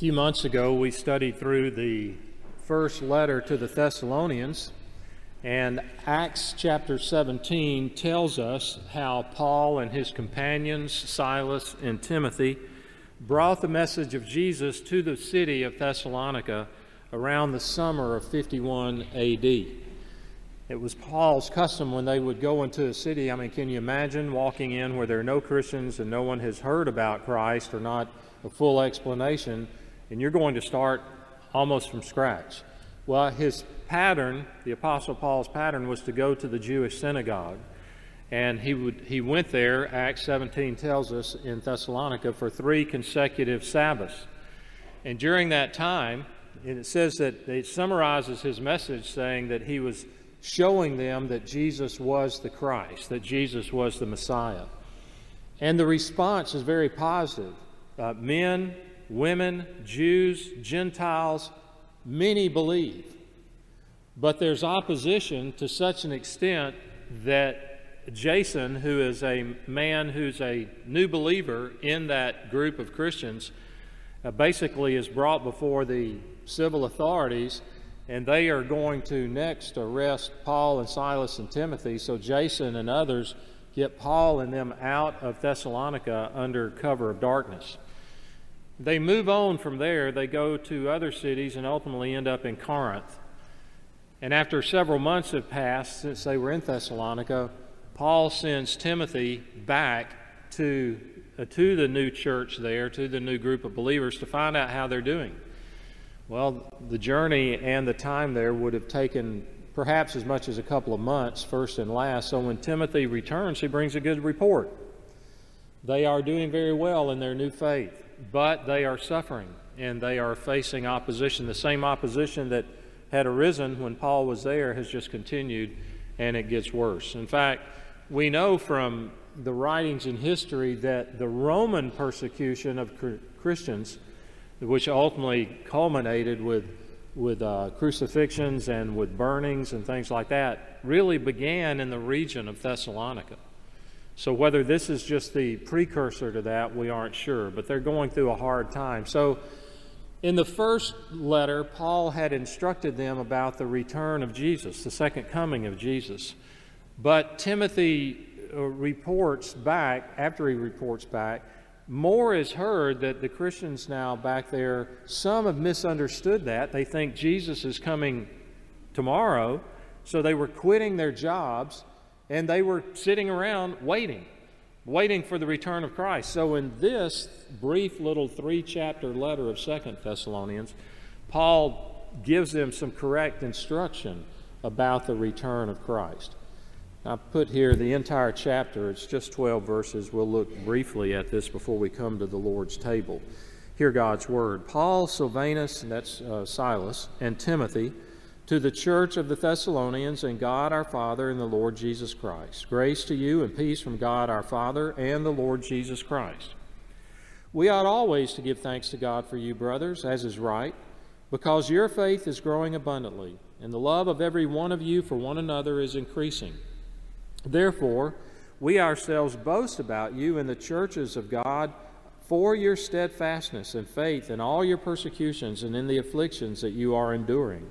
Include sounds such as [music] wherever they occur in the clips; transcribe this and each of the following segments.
few months ago, we studied through the first letter to the Thessalonians, and Acts chapter 17 tells us how Paul and his companions, Silas and Timothy, brought the message of Jesus to the city of Thessalonica around the summer of 51 AD. It was Paul's custom when they would go into a city. I mean, can you imagine walking in where there are no Christians and no one has heard about Christ or not a full explanation? And you're going to start almost from scratch. Well, his pattern, the Apostle Paul's pattern, was to go to the Jewish synagogue. And he, would, he went there, Acts 17 tells us, in Thessalonica for three consecutive Sabbaths. And during that time, and it says that it summarizes his message saying that he was showing them that Jesus was the Christ, that Jesus was the Messiah. And the response is very positive. Uh, men, women, Jews, Gentiles, many believe. But there's opposition to such an extent that Jason, who is a man who's a new believer in that group of Christians, uh, basically is brought before the civil authorities, and they are going to next arrest Paul and Silas and Timothy. So Jason and others get Paul and them out of Thessalonica under cover of darkness. They move on from there, they go to other cities and ultimately end up in Corinth. And after several months have passed since they were in Thessalonica, Paul sends Timothy back to, uh, to the new church there, to the new group of believers, to find out how they're doing. Well, the journey and the time there would have taken perhaps as much as a couple of months, first and last. So when Timothy returns, he brings a good report. They are doing very well in their new faith but they are suffering and they are facing opposition. The same opposition that had arisen when Paul was there has just continued and it gets worse. In fact, we know from the writings in history that the Roman persecution of Christians, which ultimately culminated with, with uh, crucifixions and with burnings and things like that, really began in the region of Thessalonica. So, whether this is just the precursor to that, we aren't sure, but they're going through a hard time. So, in the first letter, Paul had instructed them about the return of Jesus, the second coming of Jesus. But Timothy uh, reports back, after he reports back, more is heard that the Christians now back there, some have misunderstood that. They think Jesus is coming tomorrow, so they were quitting their jobs and they were sitting around waiting, waiting for the return of Christ. So, in this brief little three chapter letter of Second Thessalonians, Paul gives them some correct instruction about the return of Christ. I put here the entire chapter, it's just 12 verses. We'll look briefly at this before we come to the Lord's table. Hear God's word. Paul, Silvanus, and that's uh, Silas, and Timothy to the church of the Thessalonians and God our Father and the Lord Jesus Christ. Grace to you and peace from God our Father and the Lord Jesus Christ. We ought always to give thanks to God for you, brothers, as is right, because your faith is growing abundantly, and the love of every one of you for one another is increasing. Therefore, we ourselves boast about you in the churches of God for your steadfastness and faith in all your persecutions and in the afflictions that you are enduring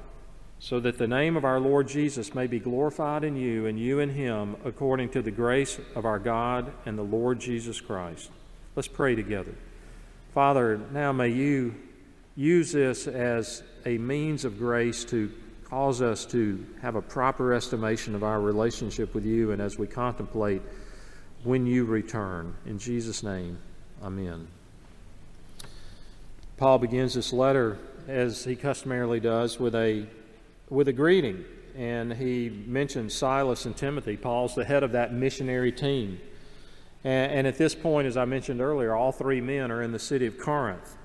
so that the name of our Lord Jesus may be glorified in you and you in him according to the grace of our God and the Lord Jesus Christ. Let's pray together. Father, now may you use this as a means of grace to cause us to have a proper estimation of our relationship with you and as we contemplate when you return. In Jesus' name, amen. Paul begins this letter, as he customarily does, with a, with a greeting. And he mentions Silas and Timothy. Paul's the head of that missionary team. And, and at this point, as I mentioned earlier, all three men are in the city of Corinth.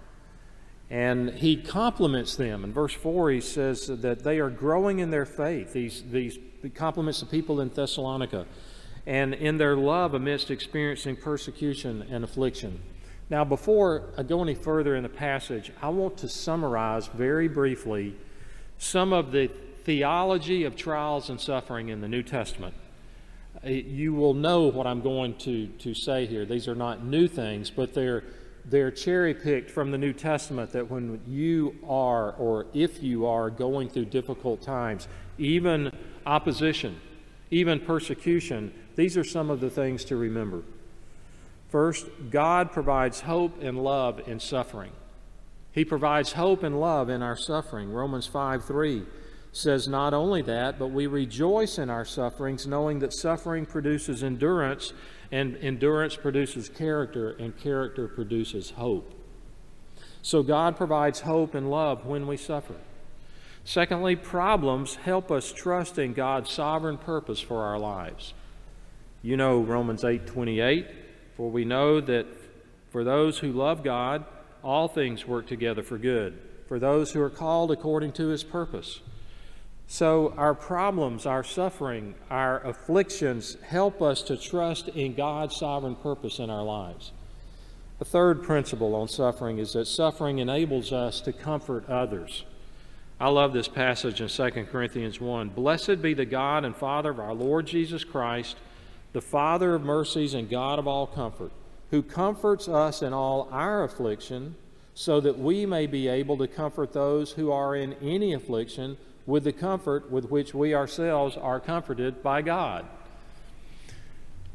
And he compliments them. In verse 4, he says that they are growing in their faith. These, these compliments the people in Thessalonica and in their love amidst experiencing persecution and affliction. Now, before I go any further in the passage, I want to summarize very briefly some of the theology of trials and suffering in the New Testament. Uh, you will know what I'm going to, to say here. These are not new things, but they're, they're cherry picked from the New Testament that when you are, or if you are, going through difficult times, even opposition, even persecution, these are some of the things to remember. First, God provides hope and love in suffering. He provides hope and love in our suffering. Romans 5 3 says not only that, but we rejoice in our sufferings, knowing that suffering produces endurance, and endurance produces character, and character produces hope. So God provides hope and love when we suffer. Secondly, problems help us trust in God's sovereign purpose for our lives. You know Romans 8:28, for we know that for those who love God, all things work together for good, for those who are called according to his purpose. So, our problems, our suffering, our afflictions help us to trust in God's sovereign purpose in our lives. The third principle on suffering is that suffering enables us to comfort others. I love this passage in 2 Corinthians 1. Blessed be the God and Father of our Lord Jesus Christ, the Father of mercies and God of all comfort, who comforts us in all our affliction, so that we may be able to comfort those who are in any affliction with the comfort with which we ourselves are comforted by God.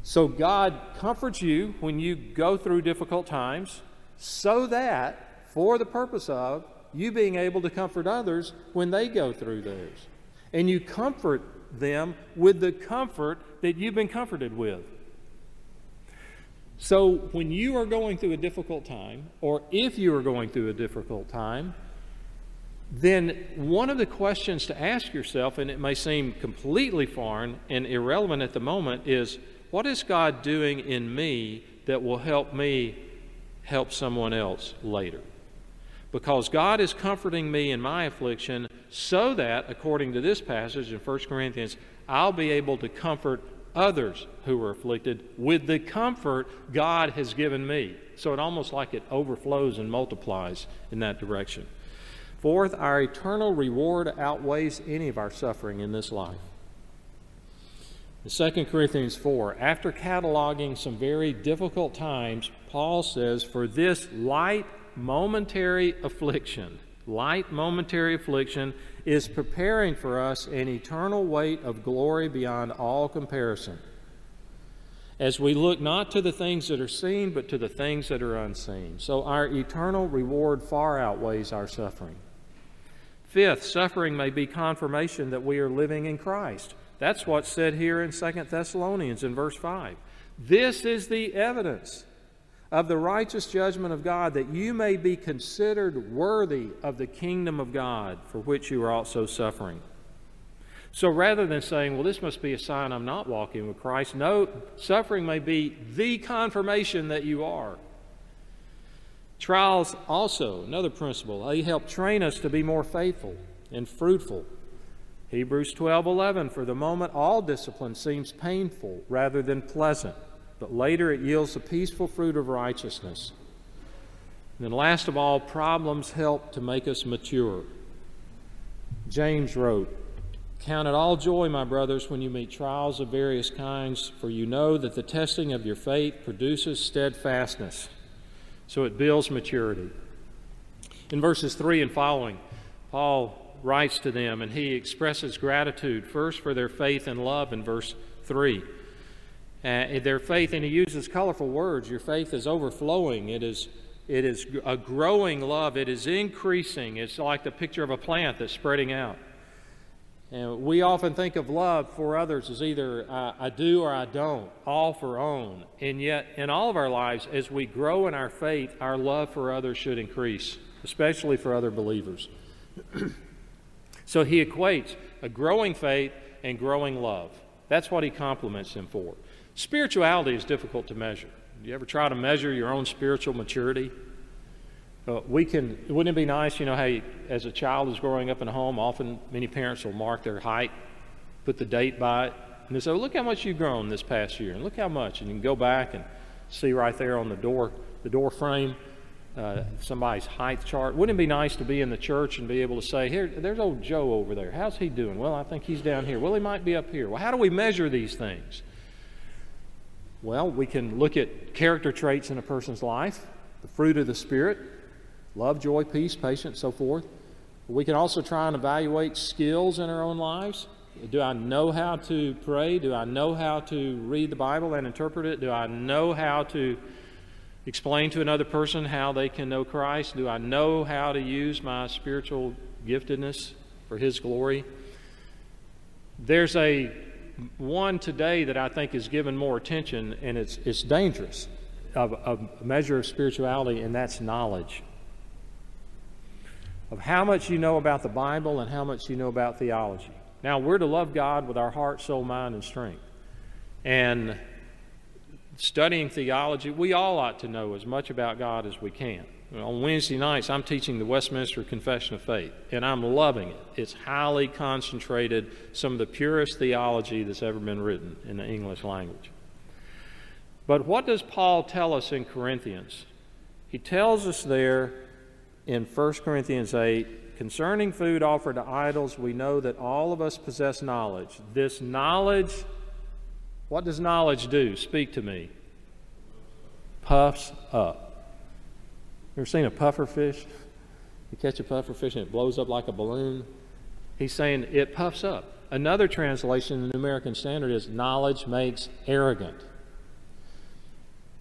So, God comforts you when you go through difficult times, so that, for the purpose of you being able to comfort others when they go through theirs. And you comfort them with the comfort that you've been comforted with. So, when you are going through a difficult time, or if you are going through a difficult time, then one of the questions to ask yourself, and it may seem completely foreign and irrelevant at the moment, is what is God doing in me that will help me help someone else later? Because God is comforting me in my affliction so that, according to this passage in 1 Corinthians, I'll be able to comfort others who are afflicted with the comfort God has given me. So it almost like it overflows and multiplies in that direction. Fourth, our eternal reward outweighs any of our suffering in this life. In 2 Corinthians 4, after cataloging some very difficult times, Paul says, For this light momentary affliction, light momentary affliction, is preparing for us an eternal weight of glory beyond all comparison. As we look not to the things that are seen, but to the things that are unseen. So our eternal reward far outweighs our suffering. Fifth, suffering may be confirmation that we are living in Christ. That's what's said here in 2 Thessalonians in verse 5. This is the evidence of the righteous judgment of God that you may be considered worthy of the kingdom of God for which you are also suffering. So rather than saying, well, this must be a sign I'm not walking with Christ, no, suffering may be the confirmation that you are. Trials also, another principle, they help train us to be more faithful and fruitful. Hebrews 12:11 for the moment all discipline seems painful rather than pleasant, but later it yields the peaceful fruit of righteousness. And then last of all, problems help to make us mature. James wrote, Count it all joy, my brothers, when you meet trials of various kinds, for you know that the testing of your faith produces steadfastness. So it builds maturity. In verses 3 and following, Paul writes to them and he expresses gratitude first for their faith and love in verse 3. Uh, their faith, and he uses colorful words. Your faith is overflowing, it is, It is a growing love. It is increasing. It's like the picture of a plant that's spreading out. And we often think of love for others as either I, I, do or I don't, all for own. And yet, in all of our lives, as we grow in our faith, our love for others should increase, especially for other believers. [clears throat] so he equates a growing faith and growing love. That's what he compliments him for. Spirituality is difficult to measure. Do you ever try to measure your own spiritual maturity? Uh, we can, wouldn't it be nice, you know, you, as a child is growing up in a home, often many parents will mark their height, put the date by it, and they say, well, look how much you've grown this past year, and look how much. And you can go back and see right there on the door, the door frame, uh, somebody's height chart. Wouldn't it be nice to be in the church and be able to say, here, there's old Joe over there. How's he doing? Well, I think he's down here. Well, he might be up here. Well, how do we measure these things? Well, we can look at character traits in a person's life, the fruit of the Spirit, love, joy, peace, patience, so forth. We can also try and evaluate skills in our own lives. Do I know how to pray? Do I know how to read the Bible and interpret it? Do I know how to explain to another person how they can know Christ? Do I know how to use my spiritual giftedness for His glory? There's a one today that I think is given more attention, and it's, it's dangerous, of, a measure of spirituality, and that's knowledge of how much you know about the Bible and how much you know about theology. Now, we're to love God with our heart, soul, mind, and strength. And studying theology, we all ought to know as much about God as we can. On Wednesday nights, I'm teaching the Westminster Confession of Faith, and I'm loving it. It's highly concentrated, some of the purest theology that's ever been written in the English language. But what does Paul tell us in Corinthians? He tells us there in 1 Corinthians 8 concerning food offered to idols, we know that all of us possess knowledge. This knowledge, what does knowledge do? Speak to me. Puffs up. Ever seen a puffer fish? You catch a puffer fish and it blows up like a balloon. He's saying it puffs up. Another translation in the American Standard is knowledge makes arrogant.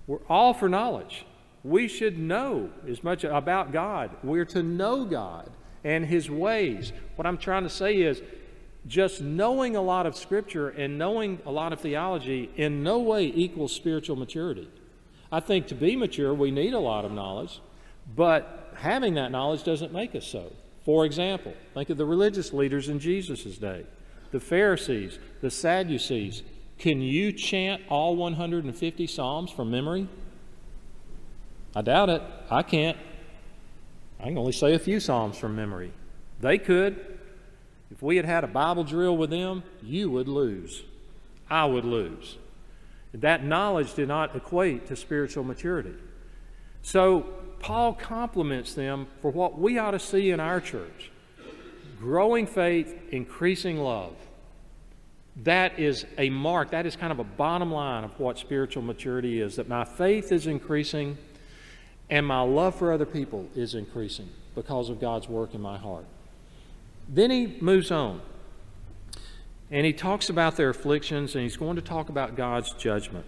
We're all for knowledge. We should know as much about God. We're to know God and His ways. What I'm trying to say is just knowing a lot of Scripture and knowing a lot of theology in no way equals spiritual maturity. I think to be mature, we need a lot of knowledge, but having that knowledge doesn't make us so. For example, think of the religious leaders in Jesus' day the Pharisees, the Sadducees. Can you chant all 150 Psalms from memory? I doubt it. I can't. I can only say a few Psalms from memory. They could. If we had had a Bible drill with them, you would lose. I would lose. That knowledge did not equate to spiritual maturity. So, Paul compliments them for what we ought to see in our church growing faith, increasing love. That is a mark, that is kind of a bottom line of what spiritual maturity is that my faith is increasing and my love for other people is increasing because of God's work in my heart. Then he moves on. And he talks about their afflictions, and he's going to talk about God's judgment.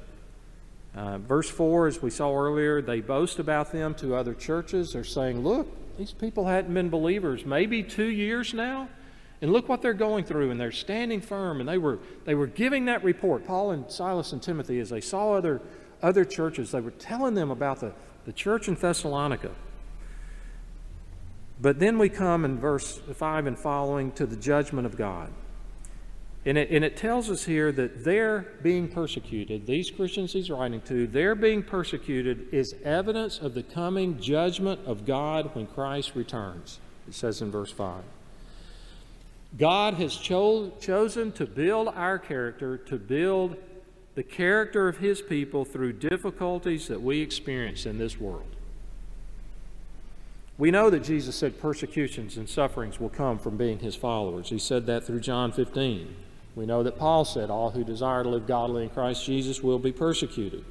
Uh, verse 4, as we saw earlier, they boast about them to other churches. They're saying, Look, these people hadn't been believers maybe two years now. And look what they're going through, and they're standing firm, and they were, they were giving that report. Paul and Silas and Timothy, as they saw other, other churches, they were telling them about the, the church in Thessalonica. But then we come in verse 5 and following to the judgment of God. And it, and it tells us here that they're being persecuted, these Christians he's writing to, they're being persecuted is evidence of the coming judgment of God when Christ returns. It says in verse 5. God has cho- chosen to build our character, to build the character of his people through difficulties that we experience in this world. We know that Jesus said persecutions and sufferings will come from being his followers. He said that through John 15. We know that Paul said, All who desire to live godly in Christ Jesus will be persecuted.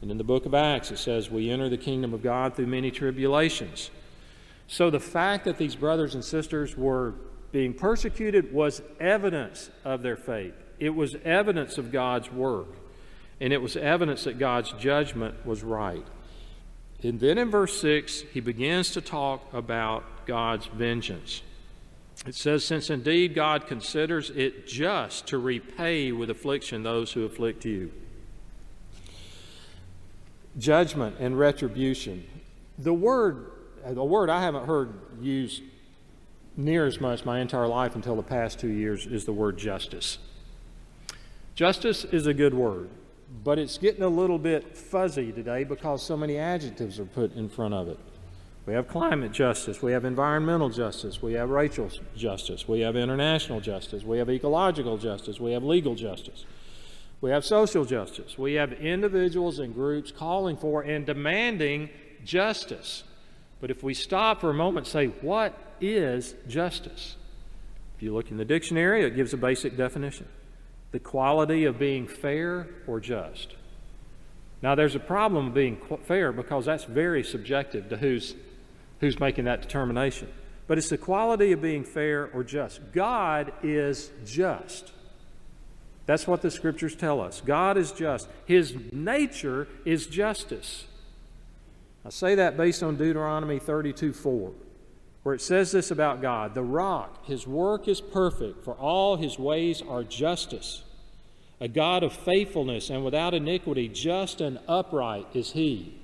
And in the book of Acts, it says, We enter the kingdom of God through many tribulations. So the fact that these brothers and sisters were being persecuted was evidence of their faith, it was evidence of God's work and it was evidence that God's judgment was right. And then in verse 6, he begins to talk about God's vengeance. It says, Since indeed God considers it just to repay with affliction those who afflict you. Judgment and retribution. The word, the word I haven't heard used near as much my entire life until the past two years is the word justice. Justice is a good word, but it's getting a little bit fuzzy today because so many adjectives are put in front of it. We have climate justice, we have environmental justice, we have racial justice, we have international justice, we have ecological justice, we have legal justice, we have social justice, we have individuals and groups calling for and demanding justice. But if we stop for a moment and say, what is justice? If you look in the dictionary, it gives a basic definition the quality of being fair or just. Now, there's a problem of being fair because that's very subjective to who's who's making that determination. But it's the quality of being fair or just. God is just. That's what the scriptures tell us. God is just. His nature is justice. I say that based on Deuteronomy 32 4, where it says this about God The rock, his work is perfect, for all his ways are justice. A God of faithfulness and without iniquity, just and upright is he.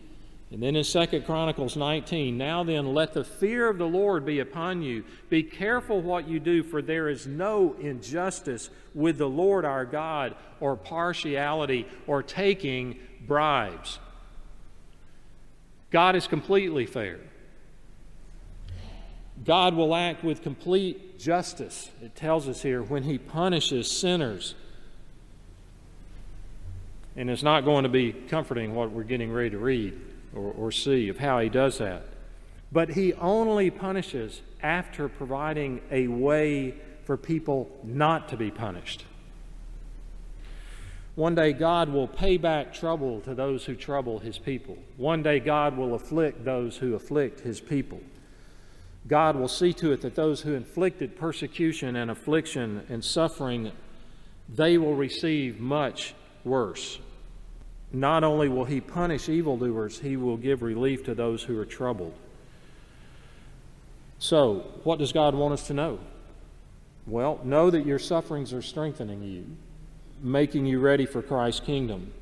And then in 2 Chronicles 19, now then, let the fear of the Lord be upon you. Be careful what you do, for there is no injustice with the Lord our God, or partiality, or taking bribes. God is completely fair. God will act with complete justice, it tells us here, when He punishes sinners. And it's not going to be comforting what we're getting ready to read or, or see of how he does that. But he only punishes after providing a way for people not to be punished. One day God will pay back trouble to those who trouble his people. One day God will afflict those who afflict his people. God will see to it that those who inflicted persecution and affliction and suffering, they will receive much worse. Not only will he punish evildoers, he will give relief to those who are troubled. So, what does God want us to know? Well, know that your sufferings are strengthening you, making you ready for Christ's kingdom,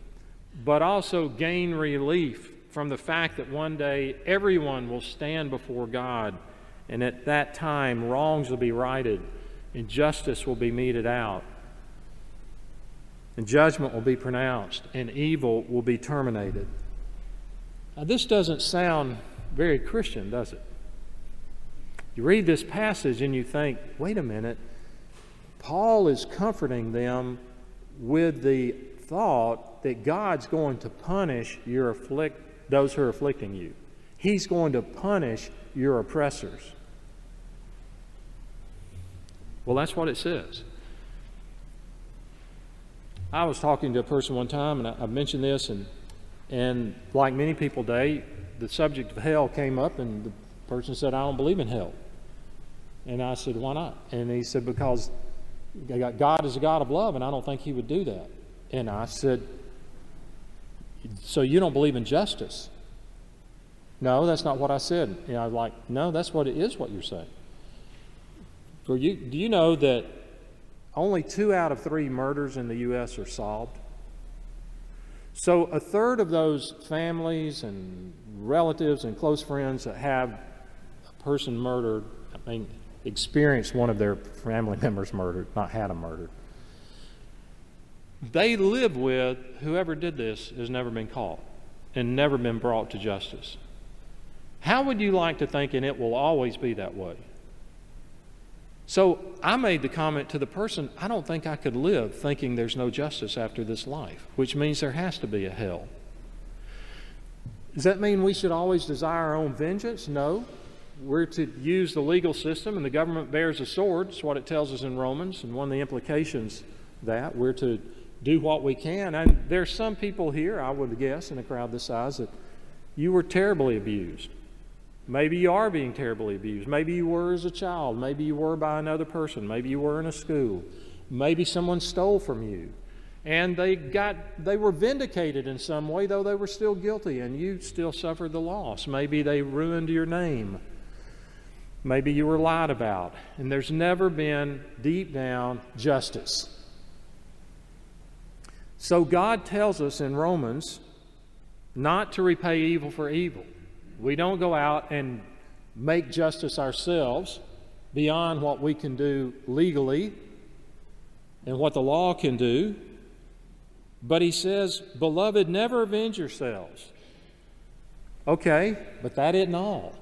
but also gain relief from the fact that one day everyone will stand before God, and at that time wrongs will be righted and justice will be meted out and judgment will be pronounced, and evil will be terminated. Now, this doesn't sound very Christian, does it? You read this passage and you think, wait a minute, Paul is comforting them with the thought that God's going to punish your afflict, those who are afflicting you. He's going to punish your oppressors. Well, that's what it says. I was talking to a person one time, and I, I mentioned this, and and like many people today, the subject of hell came up, and the person said, "I don't believe in hell." And I said, "Why not?" And he said, "Because God is a God of love, and I don't think He would do that." And I said, "So you don't believe in justice?" No, that's not what I said. And I was like, "No, that's what it is. What you're saying." For you, do you know that only two out of three murders in the U.S. are solved. So a third of those families and relatives and close friends that have a person murdered, I mean, experienced one of their family [laughs] members murdered, not had them murdered, they live with whoever did this has never been caught and never been brought to justice. How would you like to think, and it will always be that way? So I made the comment to the person, I don't think I could live thinking there's no justice after this life, which means there has to be a hell. Does that mean we should always desire our own vengeance? No. We're to use the legal system, and the government bears a sword. That's what it tells us in Romans, and one of the implications that we're to do what we can. And there's some people here, I would guess, in a crowd this size, that you were terribly abused. Maybe you are being terribly abused. Maybe you were as a child. Maybe you were by another person. Maybe you were in a school. Maybe someone stole from you. and they got they were vindicated in some way though they were still guilty and you still suffered the loss maybe they ruined your name maybe you were lied about and there's never been deep down justice so god tells us in romans not to repay evil for evil we don't go out and make justice ourselves beyond what we can do legally and what the law can do but he says, Beloved, never avenge yourselves. Okay, but that isn't all.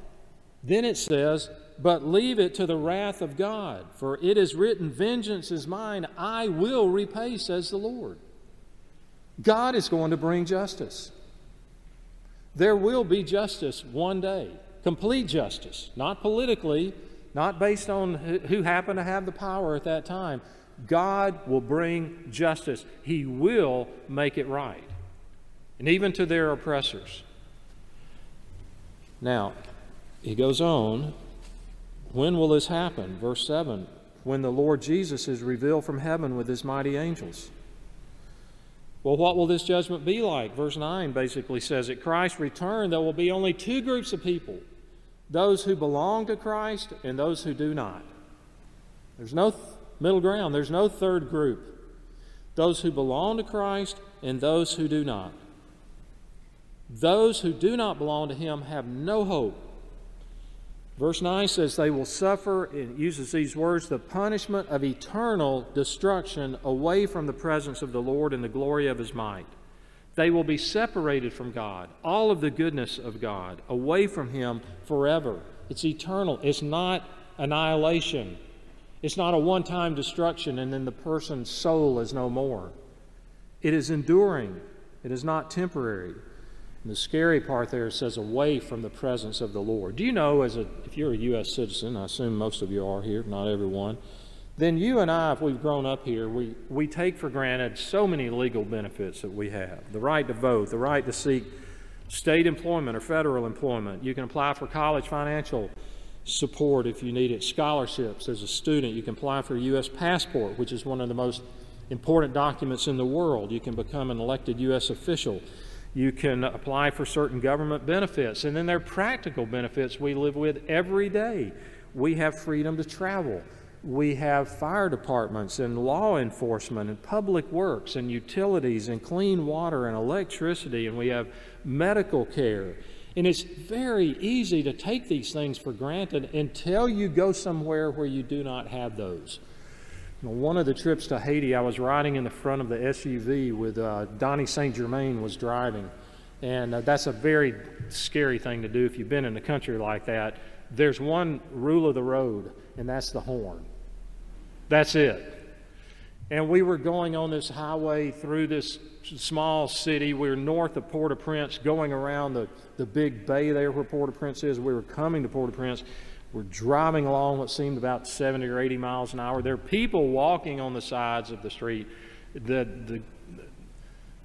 Then it says, But leave it to the wrath of God, for it is written, Vengeance is mine, I will repay, says the Lord. God is going to bring justice. There will be justice one day, complete justice, not politically, not based on who happened to have the power at that time, God will bring justice. He will make it right. And even to their oppressors. Now, he goes on. When will this happen? Verse 7 When the Lord Jesus is revealed from heaven with his mighty angels. Well, what will this judgment be like? Verse 9 basically says at Christ's return, there will be only two groups of people those who belong to Christ and those who do not. There's no middle ground. There's no third group. Those who belong to Christ and those who do not. Those who do not belong to Him have no hope. Verse 9 says, They will suffer, it uses these words, the punishment of eternal destruction away from the presence of the Lord and the glory of His might. They will be separated from God, all of the goodness of God, away from Him forever. It's eternal, it's not annihilation. It's not a one time destruction and then the person's soul is no more. It is enduring, it is not temporary. And the scary part there says away from the presence of the Lord. Do you know, as a, if you're a U.S. citizen, I assume most of you are here, not everyone, then you and I, if we've grown up here, we, we take for granted so many legal benefits that we have the right to vote, the right to seek state employment or federal employment. You can apply for college financial support if you need it, scholarships as a student. You can apply for a U.S. passport, which is one of the most important documents in the world. You can become an elected U.S. official. You can apply for certain government benefits. And then there are practical benefits we live with every day. We have freedom to travel. We have fire departments and law enforcement and public works and utilities and clean water and electricity, and we have medical care and it's very easy to take these things for granted until you go somewhere where you do not have those. One of the trips to Haiti, I was riding in the front of the SUV with uh, Donnie St. Germain was driving. And uh, that's a very scary thing to do if you've been in a country like that. There's one rule of the road, and that's the horn. That's it. And we were going on this highway through this small city. We were north of Port au Prince, going around the, the big bay there where Port au Prince is. We were coming to Port au Prince. We're driving along what seemed about 70 or 80 miles an hour. There are people walking on the sides of the street. The, the,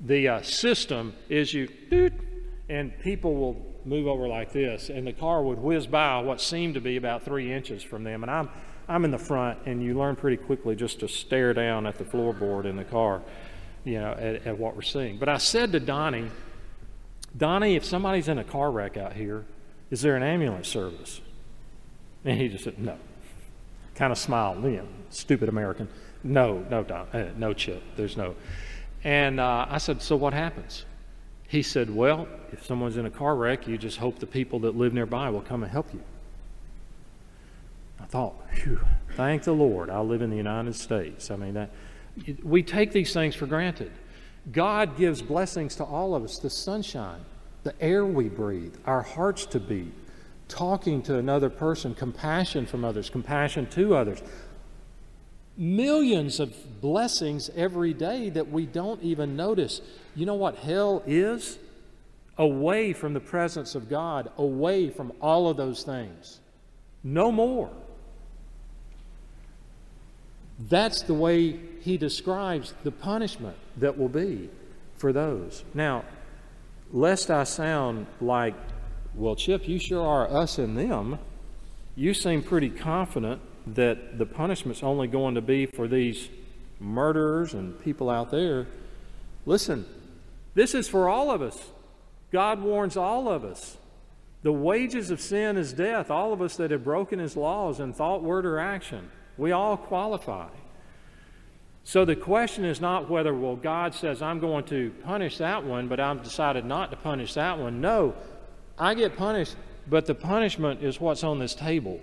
the uh, system is you, doot, and people will move over like this, and the car would whiz by what seemed to be about three inches from them. And I'm, I'm in the front, and you learn pretty quickly just to stare down at the floorboard in the car you know, at, at what we're seeing. But I said to Donnie, Donnie, if somebody's in a car wreck out here, is there an ambulance service? And he just said, no. Kind of smiled, you know, stupid American. No, no, uh, no, Chip, there's no. And uh, I said, so what happens? He said, well, if someone's in a car wreck, you just hope the people that live nearby will come and help you. I thought, phew, thank the Lord, I live in the United States. I mean, that we take these things for granted. God gives blessings to all of us the sunshine, the air we breathe, our hearts to beat, talking to another person, compassion from others, compassion to others. Millions of blessings every day that we don't even notice. You know what hell is? Away from the presence of God, away from all of those things. No more. That's the way he describes the punishment that will be for those. Now, lest I sound like, well, Chip, you sure are us and them, you seem pretty confident that the punishment's only going to be for these murderers and people out there. Listen, this is for all of us. God warns all of us. The wages of sin is death. All of us that have broken his laws in thought, word, or action, we all qualify. So the question is not whether, well, God says, I'm going to punish that one, but I've decided not to punish that one. No, I get punished, but the punishment is what's on this table.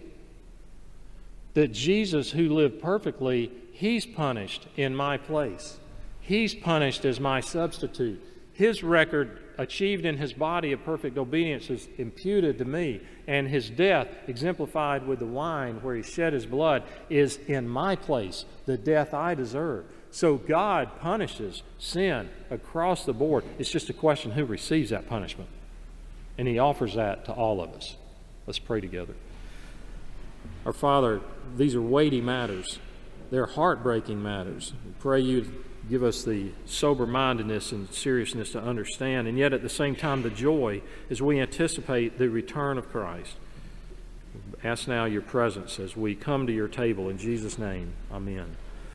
That Jesus, who lived perfectly, he's punished in my place. He's punished as my substitute. His record achieved in his body of perfect obedience is imputed to me, and his death, exemplified with the wine where he shed his blood, is in my place, the death I deserve. So God punishes sin across the board. It's just a question who receives that punishment. And he offers that to all of us. Let's pray together. Our Father, these are weighty matters. They're heartbreaking matters. We pray you give us the sober mindedness and seriousness to understand, and yet at the same time the joy as we anticipate the return of Christ. Ask now your presence as we come to your table. In Jesus' name, amen.